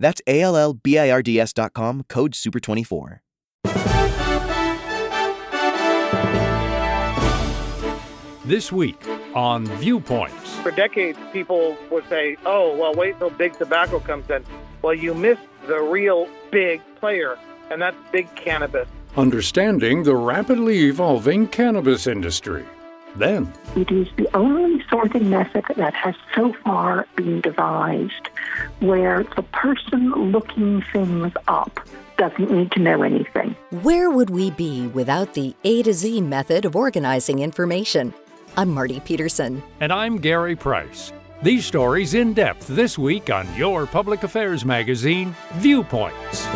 That's A L L B I R D S.com, code SUPER24. This week on Viewpoints. For decades, people would say, oh, well, wait till big tobacco comes in. Well, you missed the real big player, and that's big cannabis. Understanding the rapidly evolving cannabis industry. Then, It is the only sorting method that has so far been devised where the person looking things up doesn't need to know anything. Where would we be without the A to Z method of organizing information? I'm Marty Peterson. and I'm Gary Price. These stories in depth this week on your public affairs magazine, Viewpoints.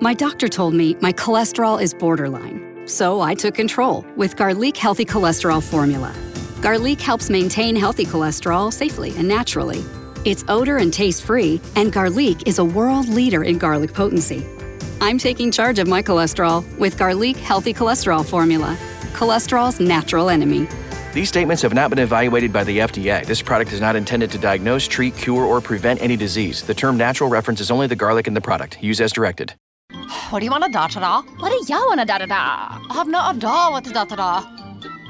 My doctor told me my cholesterol is borderline, so I took control with Garlique Healthy Cholesterol Formula. Garlique helps maintain healthy cholesterol safely and naturally. It's odor and taste free, and Garlique is a world leader in garlic potency. I'm taking charge of my cholesterol with Garlique Healthy Cholesterol Formula, cholesterol's natural enemy. These statements have not been evaluated by the FDA. This product is not intended to diagnose, treat, cure, or prevent any disease. The term natural references only the garlic in the product. Use as directed. What do you want to da da da? What do you want to da da da? I have no idea what to da da da.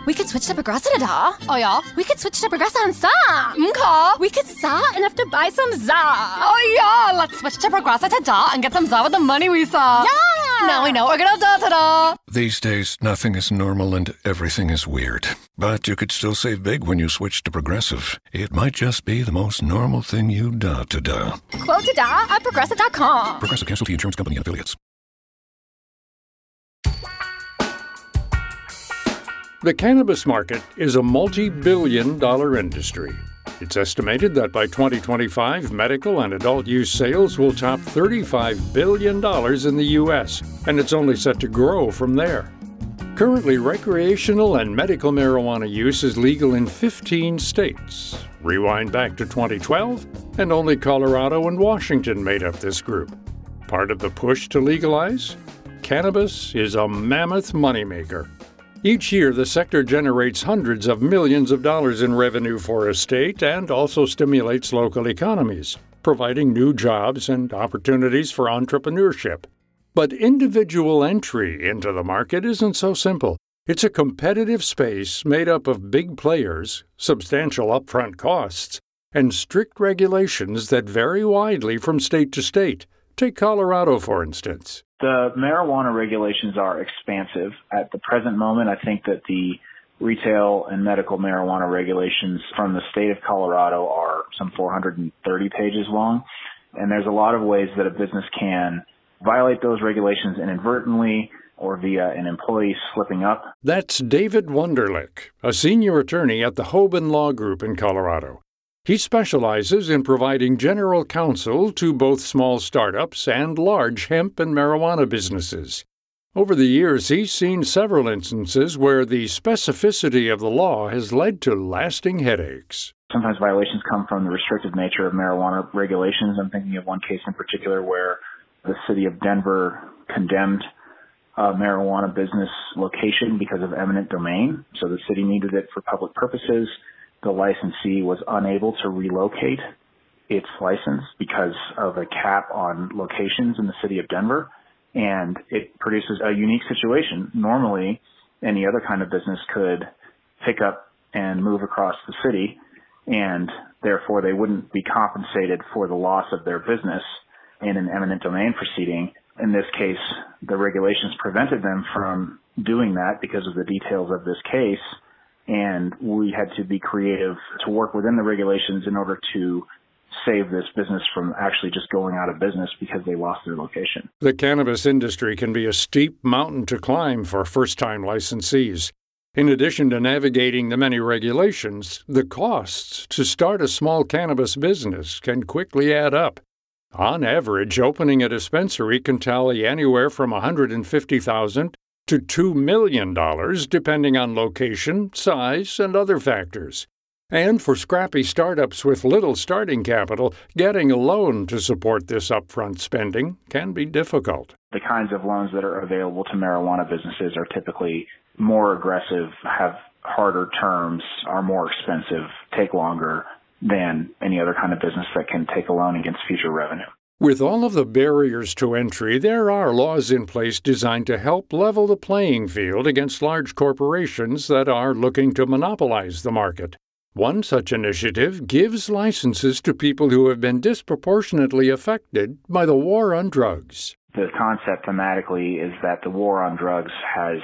We could switch to Progressa da. Da. Oh yeah. We could switch to Progressa and sa. Okay. We could sa and have to buy some za. Oh yeah. Let's switch to Progressa to da and get some za with the money we saw. Yeah. Now we know we're gonna da da da. These days, nothing is normal and everything is weird. But you could still save big when you switch to Progressive. It might just be the most normal thing you da to da. Quote to da at progressive.com. Progressive Casualty Insurance Company and affiliates. The cannabis market is a multi billion dollar industry. It's estimated that by 2025, medical and adult use sales will top $35 billion in the U.S., and it's only set to grow from there. Currently, recreational and medical marijuana use is legal in 15 states. Rewind back to 2012, and only Colorado and Washington made up this group. Part of the push to legalize? Cannabis is a mammoth moneymaker. Each year, the sector generates hundreds of millions of dollars in revenue for a state and also stimulates local economies, providing new jobs and opportunities for entrepreneurship. But individual entry into the market isn't so simple. It's a competitive space made up of big players, substantial upfront costs, and strict regulations that vary widely from state to state. Take Colorado, for instance. The marijuana regulations are expansive. At the present moment, I think that the retail and medical marijuana regulations from the state of Colorado are some 430 pages long. And there's a lot of ways that a business can violate those regulations inadvertently or via an employee slipping up. That's David Wunderlich, a senior attorney at the Hoban Law Group in Colorado. He specializes in providing general counsel to both small startups and large hemp and marijuana businesses. Over the years, he's seen several instances where the specificity of the law has led to lasting headaches. Sometimes violations come from the restrictive nature of marijuana regulations. I'm thinking of one case in particular where the city of Denver condemned a marijuana business location because of eminent domain. So the city needed it for public purposes. The licensee was unable to relocate its license because of a cap on locations in the city of Denver. And it produces a unique situation. Normally, any other kind of business could pick up and move across the city and therefore they wouldn't be compensated for the loss of their business in an eminent domain proceeding. In this case, the regulations prevented them from doing that because of the details of this case. And we had to be creative to work within the regulations in order to save this business from actually just going out of business because they lost their location. The cannabis industry can be a steep mountain to climb for first time licensees. In addition to navigating the many regulations, the costs to start a small cannabis business can quickly add up. On average, opening a dispensary can tally anywhere from $150,000 to $2 million, depending on location, size, and other factors. And for scrappy startups with little starting capital, getting a loan to support this upfront spending can be difficult. The kinds of loans that are available to marijuana businesses are typically more aggressive, have harder terms, are more expensive, take longer than any other kind of business that can take a loan against future revenue. With all of the barriers to entry, there are laws in place designed to help level the playing field against large corporations that are looking to monopolize the market. One such initiative gives licenses to people who have been disproportionately affected by the war on drugs. The concept thematically is that the war on drugs has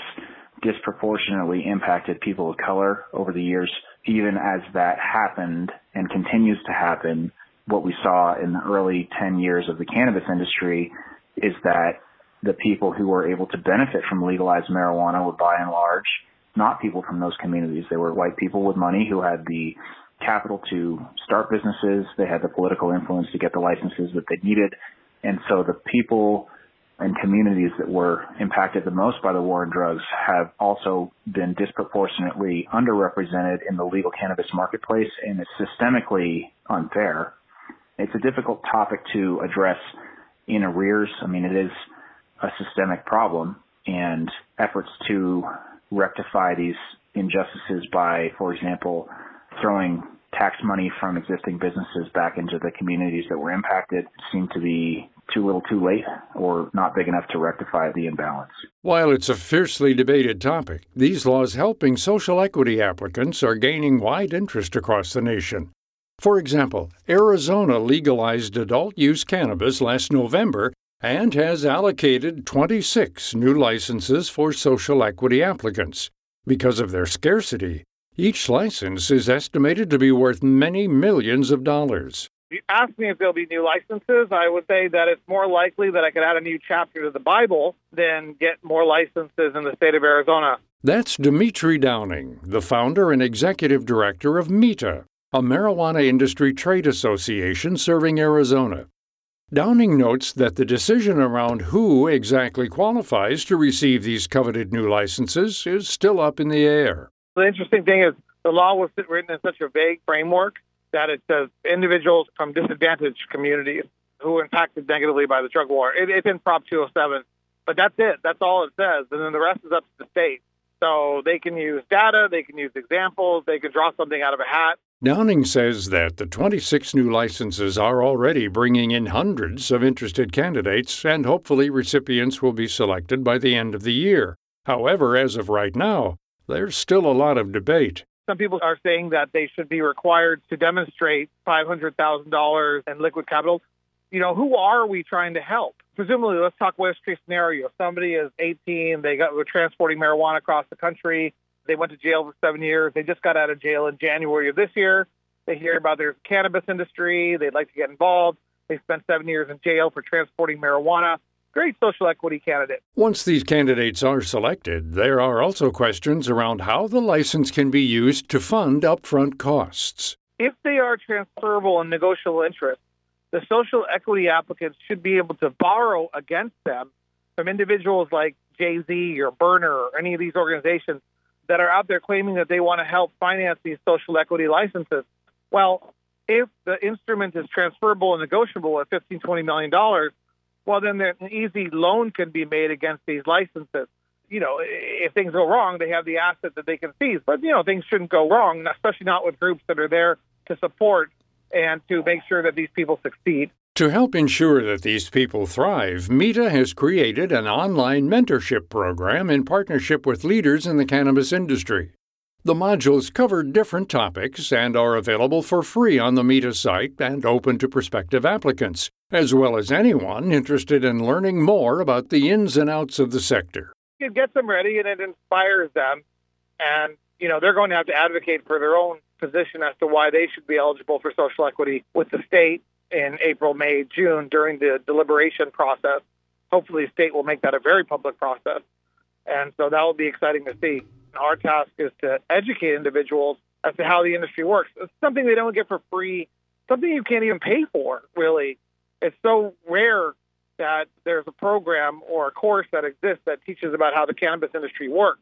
disproportionately impacted people of color over the years. Even as that happened and continues to happen, what we saw in the early 10 years of the cannabis industry is that the people who were able to benefit from legalized marijuana were by and large not people from those communities. They were white people with money who had the capital to start businesses. They had the political influence to get the licenses that they needed. And so the people and communities that were impacted the most by the war on drugs have also been disproportionately underrepresented in the legal cannabis marketplace and it's systemically unfair. It's a difficult topic to address in arrears. I mean, it is a systemic problem and efforts to rectify these injustices by, for example, throwing tax money from existing businesses back into the communities that were impacted seem to be too little too late or not big enough to rectify the imbalance. While it's a fiercely debated topic, these laws helping social equity applicants are gaining wide interest across the nation. For example, Arizona legalized adult use cannabis last November and has allocated 26 new licenses for social equity applicants. Because of their scarcity, each license is estimated to be worth many millions of dollars. If you ask me if there'll be new licenses, I would say that it's more likely that I could add a new chapter to the Bible than get more licenses in the state of Arizona. That's Demitri Downing, the founder and executive director of MITA, a marijuana industry trade association serving Arizona. Downing notes that the decision around who exactly qualifies to receive these coveted new licenses is still up in the air. The interesting thing is the law was written in such a vague framework that it says individuals from disadvantaged communities who were impacted negatively by the drug war. It, it's in Prop 207, but that's it. That's all it says. And then the rest is up to the state. So they can use data, they can use examples, they can draw something out of a hat. Downing says that the 26 new licenses are already bringing in hundreds of interested candidates, and hopefully recipients will be selected by the end of the year. However, as of right now, there's still a lot of debate. Some people are saying that they should be required to demonstrate $500,000 in liquid capital. You know, who are we trying to help? Presumably, let's talk worst case scenario. Somebody is 18, they got were transporting marijuana across the country, they went to jail for seven years. They just got out of jail in January of this year. They hear about their cannabis industry. They'd like to get involved. They spent seven years in jail for transporting marijuana. Great social equity candidate. Once these candidates are selected, there are also questions around how the license can be used to fund upfront costs. If they are transferable and negotiable interest, the social equity applicants should be able to borrow against them from individuals like Jay Z or Berner or any of these organizations that are out there claiming that they want to help finance these social equity licenses. Well, if the instrument is transferable and negotiable at $15, $20 million, well, then an easy loan can be made against these licenses. You know, if things go wrong, they have the asset that they can seize. But you know, things shouldn't go wrong, especially not with groups that are there to support and to make sure that these people succeed. To help ensure that these people thrive, MITA has created an online mentorship program in partnership with leaders in the cannabis industry. The modules cover different topics and are available for free on the MITA site and open to prospective applicants, as well as anyone interested in learning more about the ins and outs of the sector. It gets them ready and it inspires them. And, you know, they're going to have to advocate for their own position as to why they should be eligible for social equity with the state in April, May, June during the deliberation process. Hopefully, the state will make that a very public process. And so that will be exciting to see. Our task is to educate individuals as to how the industry works. It's something they don't get for free, something you can't even pay for, really. it's so rare that there's a program or a course that exists that teaches about how the cannabis industry works.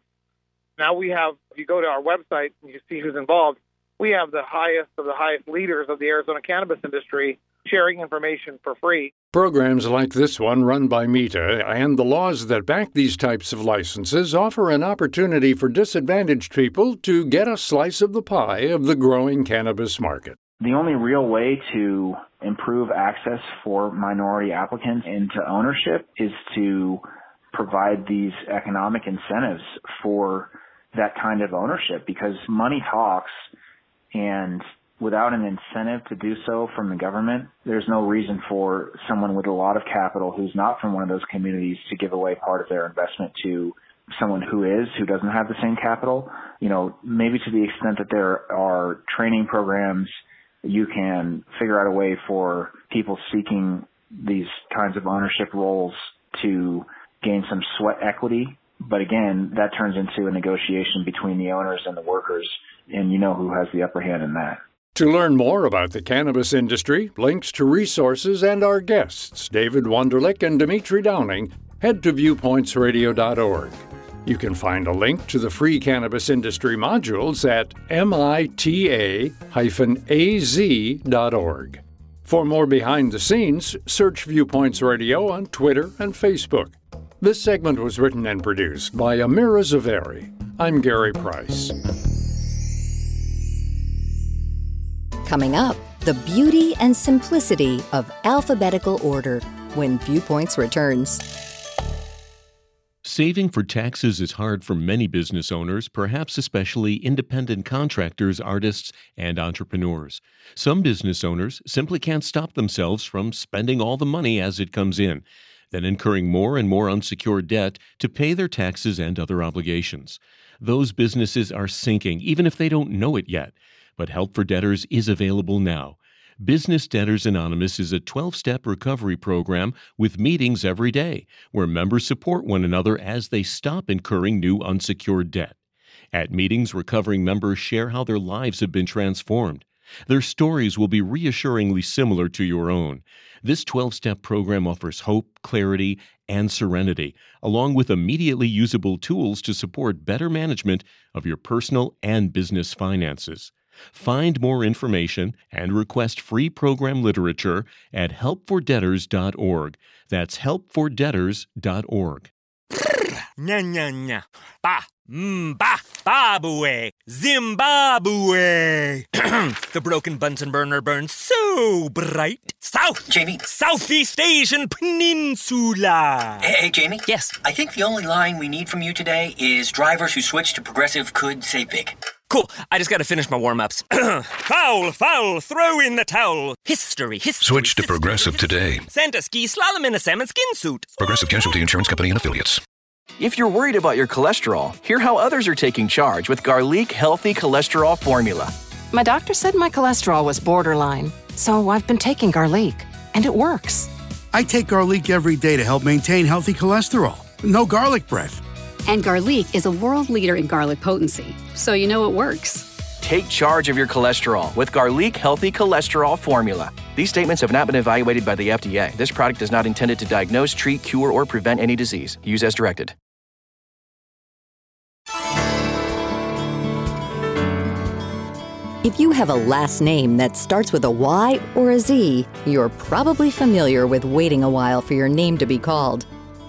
Now we have, if you go to our website and you see who's involved, we have the highest of the highest leaders of the Arizona cannabis industry sharing information for free. Programs like this one, run by MITA, and the laws that back these types of licenses offer an opportunity for disadvantaged people to get a slice of the pie of the growing cannabis market. The only real way to improve access for minority applicants into ownership is to provide these economic incentives for that kind of ownership because money talks and without an incentive to do so from the government, there's no reason for someone with a lot of capital who's not from one of those communities to give away part of their investment to someone who is, who doesn't have the same capital. You know, maybe to the extent that there are training programs, you can figure out a way for people seeking these kinds of ownership roles to gain some sweat equity. But again, that turns into a negotiation between the owners and the workers, and you know who has the upper hand in that. To learn more about the cannabis industry, links to resources, and our guests, David Wunderlich and Demitri Downing, head to viewpointsradio.org. You can find a link to the free cannabis industry modules at mita-az.org. For more behind the scenes, search Viewpoints Radio on Twitter and Facebook. This segment was written and produced by Amira Zaveri. I'm Gary Price. Coming up, the beauty and simplicity of alphabetical order when Viewpoints returns. Saving for taxes is hard for many business owners, perhaps especially independent contractors, artists, and entrepreneurs. Some business owners simply can't stop themselves from spending all the money as it comes in, then incurring more and more unsecured debt to pay their taxes and other obligations. Those businesses are sinking, even if they don't know it yet. But Help for Debtors is available now. Business Debtors Anonymous is a 12 step recovery program with meetings every day where members support one another as they stop incurring new unsecured debt. At meetings, recovering members share how their lives have been transformed. Their stories will be reassuringly similar to your own. This 12 step program offers hope, clarity, and serenity, along with immediately usable tools to support better management of your personal and business finances. Find more information and request free program literature at helpfordebtors.org. That's helpfordebtors.org. Nya nya nya. Ba. Mm, Mba. Babue. Zimbabwe. the broken Bunsen burner burns so bright. South. Jamie. Southeast Asian Peninsula. Hey, hey, Jamie? Yes. I think the only line we need from you today is drivers who switch to progressive could save big. Cool. I just got to finish my warm ups. foul, foul, throw in the towel. History, history. Switch to Progressive today. Santa ski slalom in a salmon skin suit. Progressive Casualty Insurance Company and Affiliates. If you're worried about your cholesterol, hear how others are taking charge with Garlique Healthy Cholesterol Formula. My doctor said my cholesterol was borderline, so I've been taking Garlique, and it works. I take Garlique every day to help maintain healthy cholesterol. No garlic breath. And Garlique is a world leader in garlic potency, so you know it works. Take charge of your cholesterol with Garlique Healthy Cholesterol Formula. These statements have not been evaluated by the FDA. This product is not intended to diagnose, treat, cure, or prevent any disease. Use as directed. If you have a last name that starts with a Y or a Z, you're probably familiar with waiting a while for your name to be called.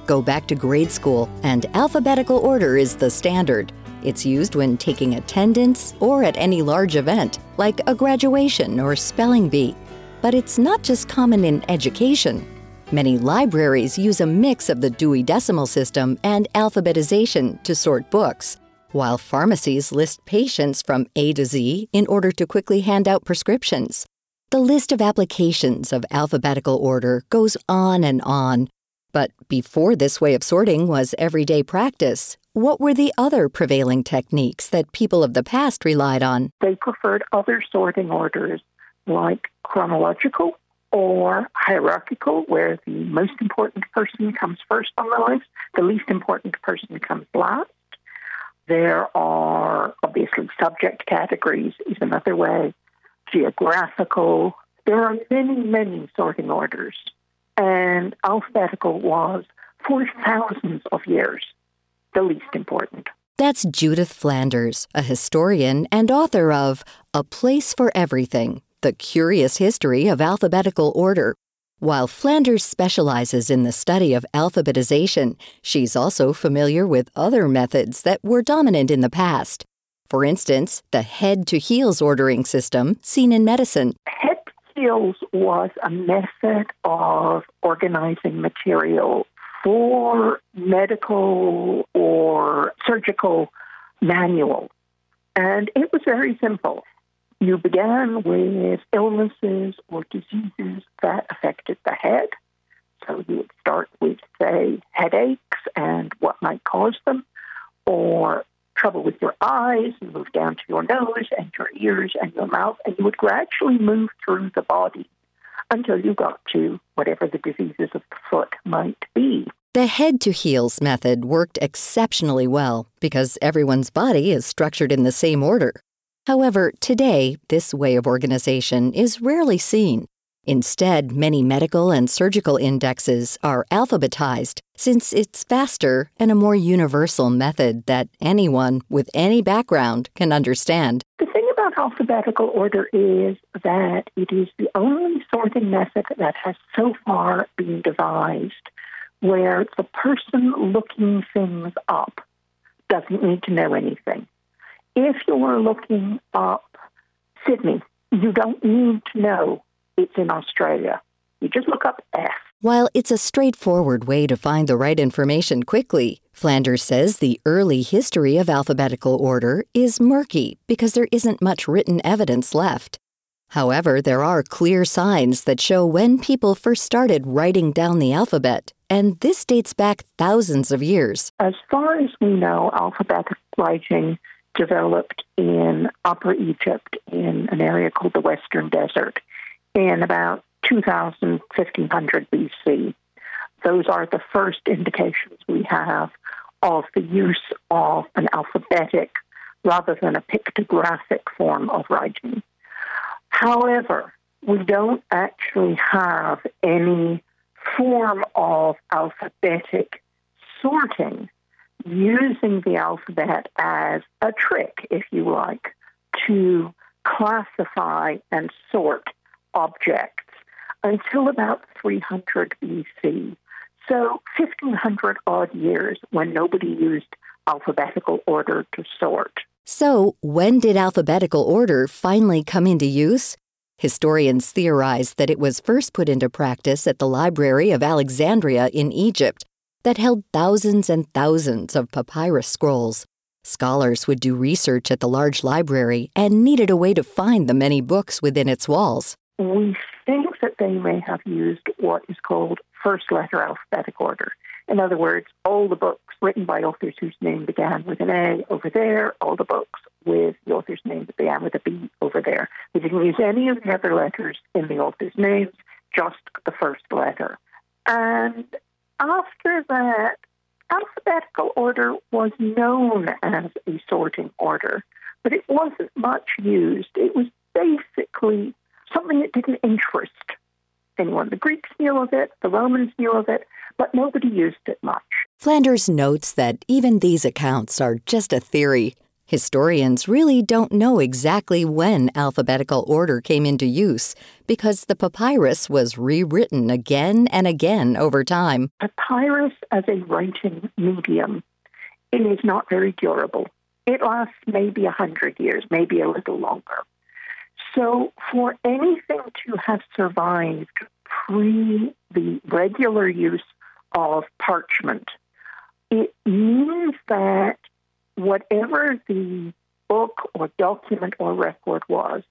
Go back to grade school, and alphabetical order is the standard. It's used when taking attendance or at any large event, like a graduation or spelling bee. But it's not just common in education. Many libraries use a mix of the Dewey Decimal System and alphabetization to sort books, while pharmacies list patients from A to Z in order to quickly hand out prescriptions. The list of applications of alphabetical order goes on and on. But before this way of sorting was everyday practice, what were the other prevailing techniques that people of the past relied on? They preferred other sorting orders like chronological or hierarchical, where the most important person comes first on the list, the least important person comes last. There are obviously subject categories, is another way, geographical. There are many, many sorting orders. And alphabetical was, for thousands of years, the least important. That's Judith Flanders, a historian and author of A Place for Everything The Curious History of Alphabetical Order. While Flanders specializes in the study of alphabetization, she's also familiar with other methods that were dominant in the past. For instance, the head to heels ordering system seen in medicine. Head to was a method of organizing material for medical or surgical manual. And it was very simple. You began with illnesses or diseases that affected the head. So you would start with, say, headaches and what might cause them, or trouble with your eyes, and move down to your nose and your ears and your mouth, and you would gradually move through the body until you got to whatever the diseases of the foot might be. The head to heels method worked exceptionally well because everyone's body is structured in the same order. However, today, this way of organization is rarely seen. Instead, many medical and surgical indexes are alphabetized since it's faster and a more universal method that anyone with any background can understand. The thing about alphabetical order is that it is the only sorting method that has so far been devised where the person looking things up doesn't need to know anything. If you're looking up Sydney, you don't need to know it's in Australia. You just look up F. While it's a straightforward way to find the right information quickly, Flanders says the early history of alphabetical order is murky because there isn't much written evidence left. However, there are clear signs that show when people first started writing down the alphabet, and this dates back thousands of years. As far as we know, alphabetic writing developed in Upper Egypt in an area called the Western Desert in about 2000, 1500 BC. Those are the first indications we have of the use of an alphabetic rather than a pictographic form of writing. However, we don't actually have any form of alphabetic sorting using the alphabet as a trick, if you like, to classify and sort objects until about 300 BC. So 1500 odd years when nobody used alphabetical order to sort. So, when did alphabetical order finally come into use? Historians theorize that it was first put into practice at the Library of Alexandria in Egypt that held thousands and thousands of papyrus scrolls. Scholars would do research at the large library and needed a way to find the many books within its walls. We think that they may have used what is called first letter alphabetic order. In other words, all the books written by authors whose name began with an A over there, all the books with the author's name that began with a B over there. They didn't use any of the other letters in the author's names, just the first letter. And after that, alphabetical order was known as a sorting order, but it wasn't much used. It was basically something that didn't interest anyone. The Greeks knew of it, the Romans knew of it, but nobody used it much. Flanders notes that even these accounts are just a theory. Historians really don't know exactly when alphabetical order came into use because the papyrus was rewritten again and again over time. Papyrus as a writing medium it is not very durable. It lasts maybe a hundred years, maybe a little longer. So, for anything to have survived pre the regular use of parchment, it means that whatever the book or document or record was,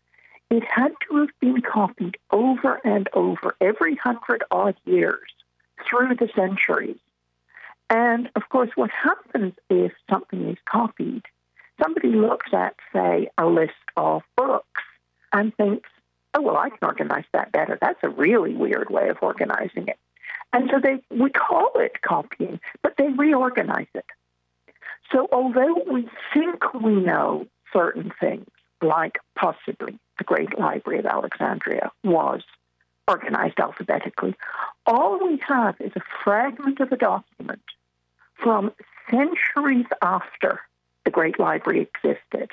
it had to have been copied over and over every hundred odd years through the centuries. And of course, what happens if something is copied? Somebody looks at, say, a list of books and thinks, oh, well, I can organize that better. That's a really weird way of organizing it. And so they we call it copying, but they reorganize it. So although we think we know certain things, like possibly the Great Library of Alexandria was organized alphabetically. All we have is a fragment of a document from centuries after the Great Library existed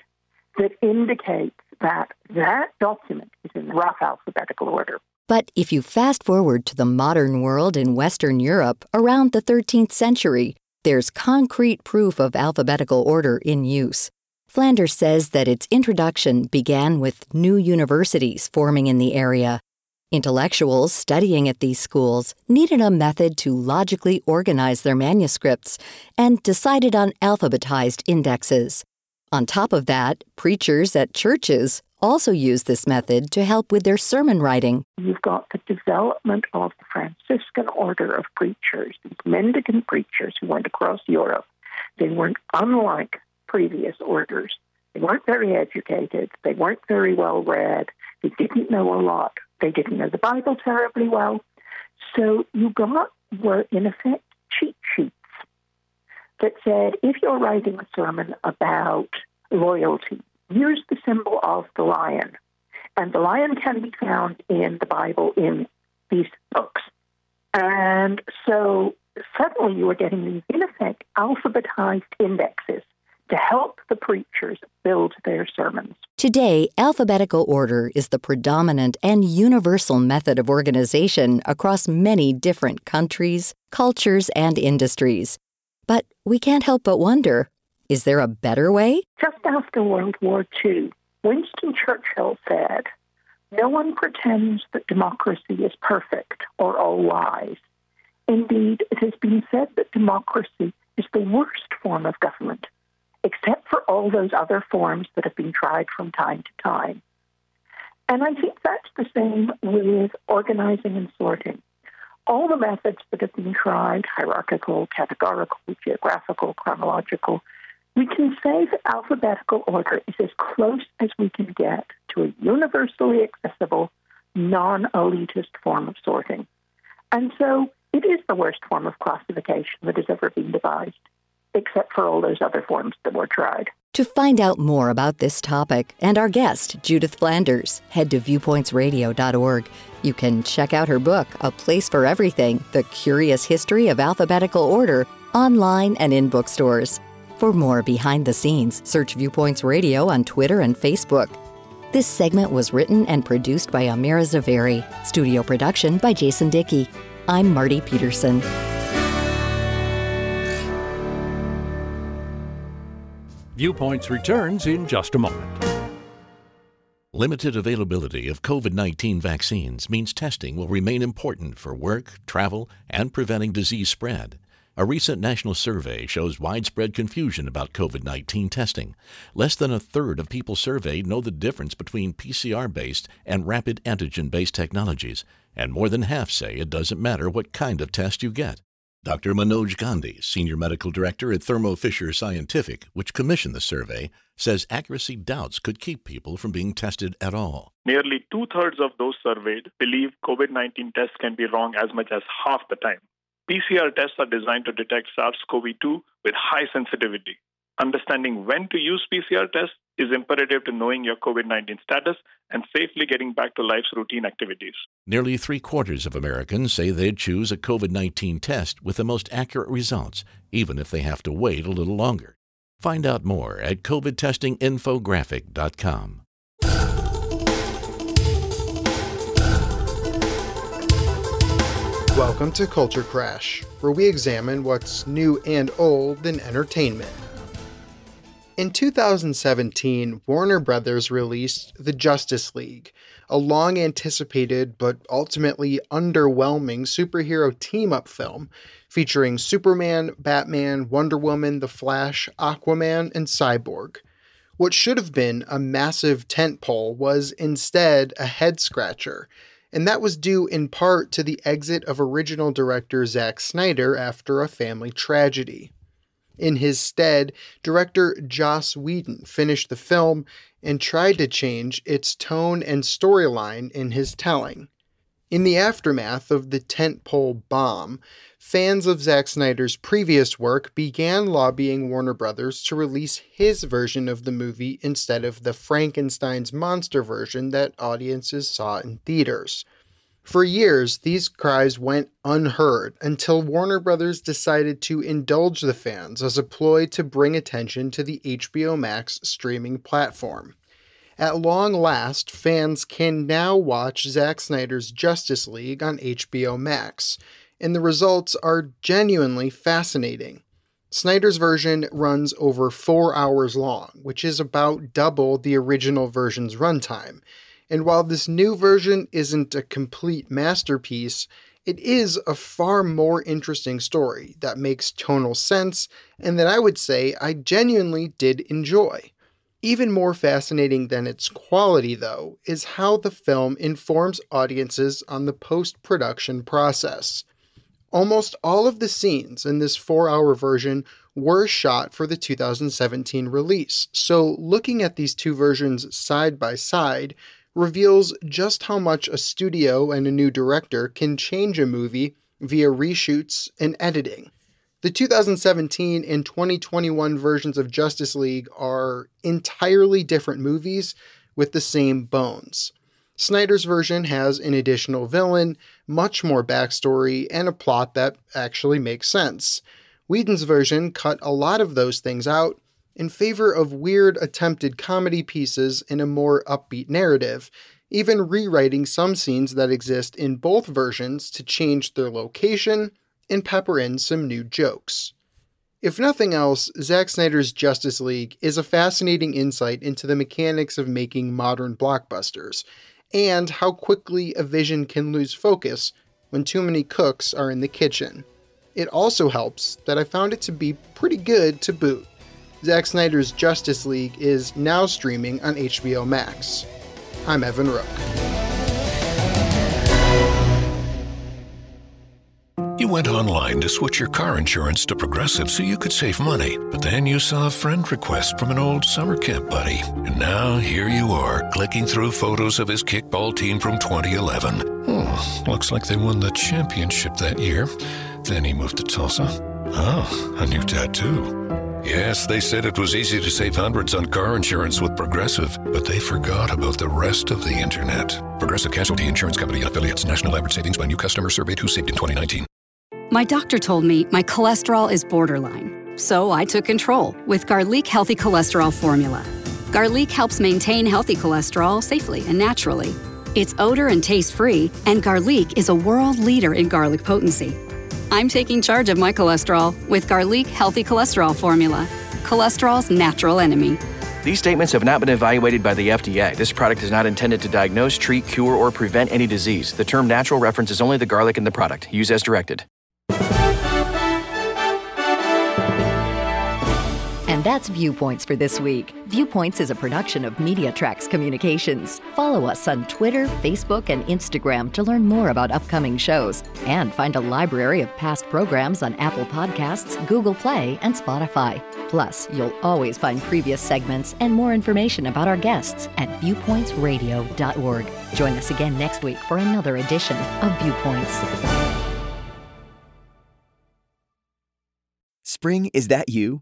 that indicates that that document is in rough alphabetical order. But if you fast forward to the modern world in Western Europe around the 13th century, there's concrete proof of alphabetical order in use. Flanders says that its introduction began with new universities forming in the area. Intellectuals studying at these schools needed a method to logically organize their manuscripts and decided on alphabetized indexes. On top of that, preachers at churches also use this method to help with their sermon writing. You've got the development of the Franciscan order of preachers, these mendicant preachers who went across Europe. They weren't unlike previous orders. They weren't very educated, they weren't very well read, they didn't know a lot, they didn't know the Bible terribly well. So you got were in effect that said if you're writing a sermon about loyalty, use the symbol of the lion. And the lion can be found in the Bible in these books. And so suddenly you were getting these, in effect, alphabetized indexes to help the preachers build their sermons. Today, alphabetical order is the predominant and universal method of organization across many different countries, cultures, and industries. We can't help but wonder is there a better way? Just after World War II, Winston Churchill said, No one pretends that democracy is perfect or all wise. Indeed, it has been said that democracy is the worst form of government except for all those other forms that have been tried from time to time. And I think that's the same with organizing and sorting. All the methods that have been tried hierarchical, categorical, geographical, chronological we can say that alphabetical order is as close as we can get to a universally accessible, non elitist form of sorting. And so it is the worst form of classification that has ever been devised except for all those other forms that were tried. To find out more about this topic and our guest, Judith Flanders, head to viewpointsradio.org. You can check out her book, A Place for Everything The Curious History of Alphabetical Order, online and in bookstores. For more behind the scenes, search Viewpoints Radio on Twitter and Facebook. This segment was written and produced by Amira Zaveri. Studio production by Jason Dickey. I'm Marty Peterson. Viewpoints returns in just a moment. Limited availability of COVID 19 vaccines means testing will remain important for work, travel, and preventing disease spread. A recent national survey shows widespread confusion about COVID 19 testing. Less than a third of people surveyed know the difference between PCR based and rapid antigen based technologies, and more than half say it doesn't matter what kind of test you get. Dr. Manoj Gandhi, Senior Medical Director at Thermo Fisher Scientific, which commissioned the survey, says accuracy doubts could keep people from being tested at all. Nearly two thirds of those surveyed believe COVID 19 tests can be wrong as much as half the time. PCR tests are designed to detect SARS CoV 2 with high sensitivity. Understanding when to use PCR tests is imperative to knowing your COVID 19 status and safely getting back to life's routine activities. Nearly three quarters of Americans say they'd choose a COVID 19 test with the most accurate results, even if they have to wait a little longer. Find out more at COVIDtestinginfographic.com. Welcome to Culture Crash, where we examine what's new and old in entertainment. In 2017, Warner Brothers released The Justice League, a long anticipated but ultimately underwhelming superhero team up film featuring Superman, Batman, Wonder Woman, The Flash, Aquaman, and Cyborg. What should have been a massive tentpole was instead a head scratcher, and that was due in part to the exit of original director Zack Snyder after a family tragedy. In his stead, director Joss Whedon finished the film and tried to change its tone and storyline in his telling. In the aftermath of the tentpole bomb, fans of Zack Snyder's previous work began lobbying Warner Brothers to release his version of the movie instead of the Frankenstein's monster version that audiences saw in theaters. For years, these cries went unheard until Warner Brothers decided to indulge the fans as a ploy to bring attention to the HBO Max streaming platform. At long last, fans can now watch Zack Snyder's Justice League on HBO Max, and the results are genuinely fascinating. Snyder's version runs over four hours long, which is about double the original version's runtime. And while this new version isn't a complete masterpiece, it is a far more interesting story that makes tonal sense and that I would say I genuinely did enjoy. Even more fascinating than its quality, though, is how the film informs audiences on the post production process. Almost all of the scenes in this four hour version were shot for the 2017 release, so looking at these two versions side by side reveals just how much a studio and a new director can change a movie via reshoots and editing. The 2017 and 2021 versions of Justice League are entirely different movies with the same bones. Snyder's version has an additional villain, much more backstory, and a plot that actually makes sense. Whedon's version cut a lot of those things out in favor of weird attempted comedy pieces and a more upbeat narrative, even rewriting some scenes that exist in both versions to change their location and pepper in some new jokes. If nothing else, Zack Snyder's Justice League is a fascinating insight into the mechanics of making modern blockbusters, and how quickly a vision can lose focus when too many cooks are in the kitchen. It also helps that I found it to be pretty good to boot. Zack Snyder's Justice League is now streaming on HBO Max. I'm Evan Rook. You went online to switch your car insurance to Progressive so you could save money, but then you saw a friend request from an old summer camp buddy. And now here you are, clicking through photos of his kickball team from 2011. Hmm, looks like they won the championship that year. Then he moved to Tulsa. Oh, a new tattoo. Yes, they said it was easy to save hundreds on car insurance with Progressive, but they forgot about the rest of the internet. Progressive Casualty Insurance Company affiliates. National average savings by new customer surveyed who saved in 2019. My doctor told me my cholesterol is borderline, so I took control with Garlique Healthy Cholesterol Formula. Garlique helps maintain healthy cholesterol safely and naturally. It's odor and taste free, and Garlique is a world leader in garlic potency. I'm taking charge of my cholesterol with Garlique Healthy Cholesterol Formula, cholesterol's natural enemy. These statements have not been evaluated by the FDA. This product is not intended to diagnose, treat, cure, or prevent any disease. The term natural references only the garlic in the product. Use as directed. That's Viewpoints for this week. Viewpoints is a production of MediaTracks Communications. Follow us on Twitter, Facebook, and Instagram to learn more about upcoming shows and find a library of past programs on Apple Podcasts, Google Play, and Spotify. Plus, you'll always find previous segments and more information about our guests at viewpointsradio.org. Join us again next week for another edition of Viewpoints. Spring, is that you?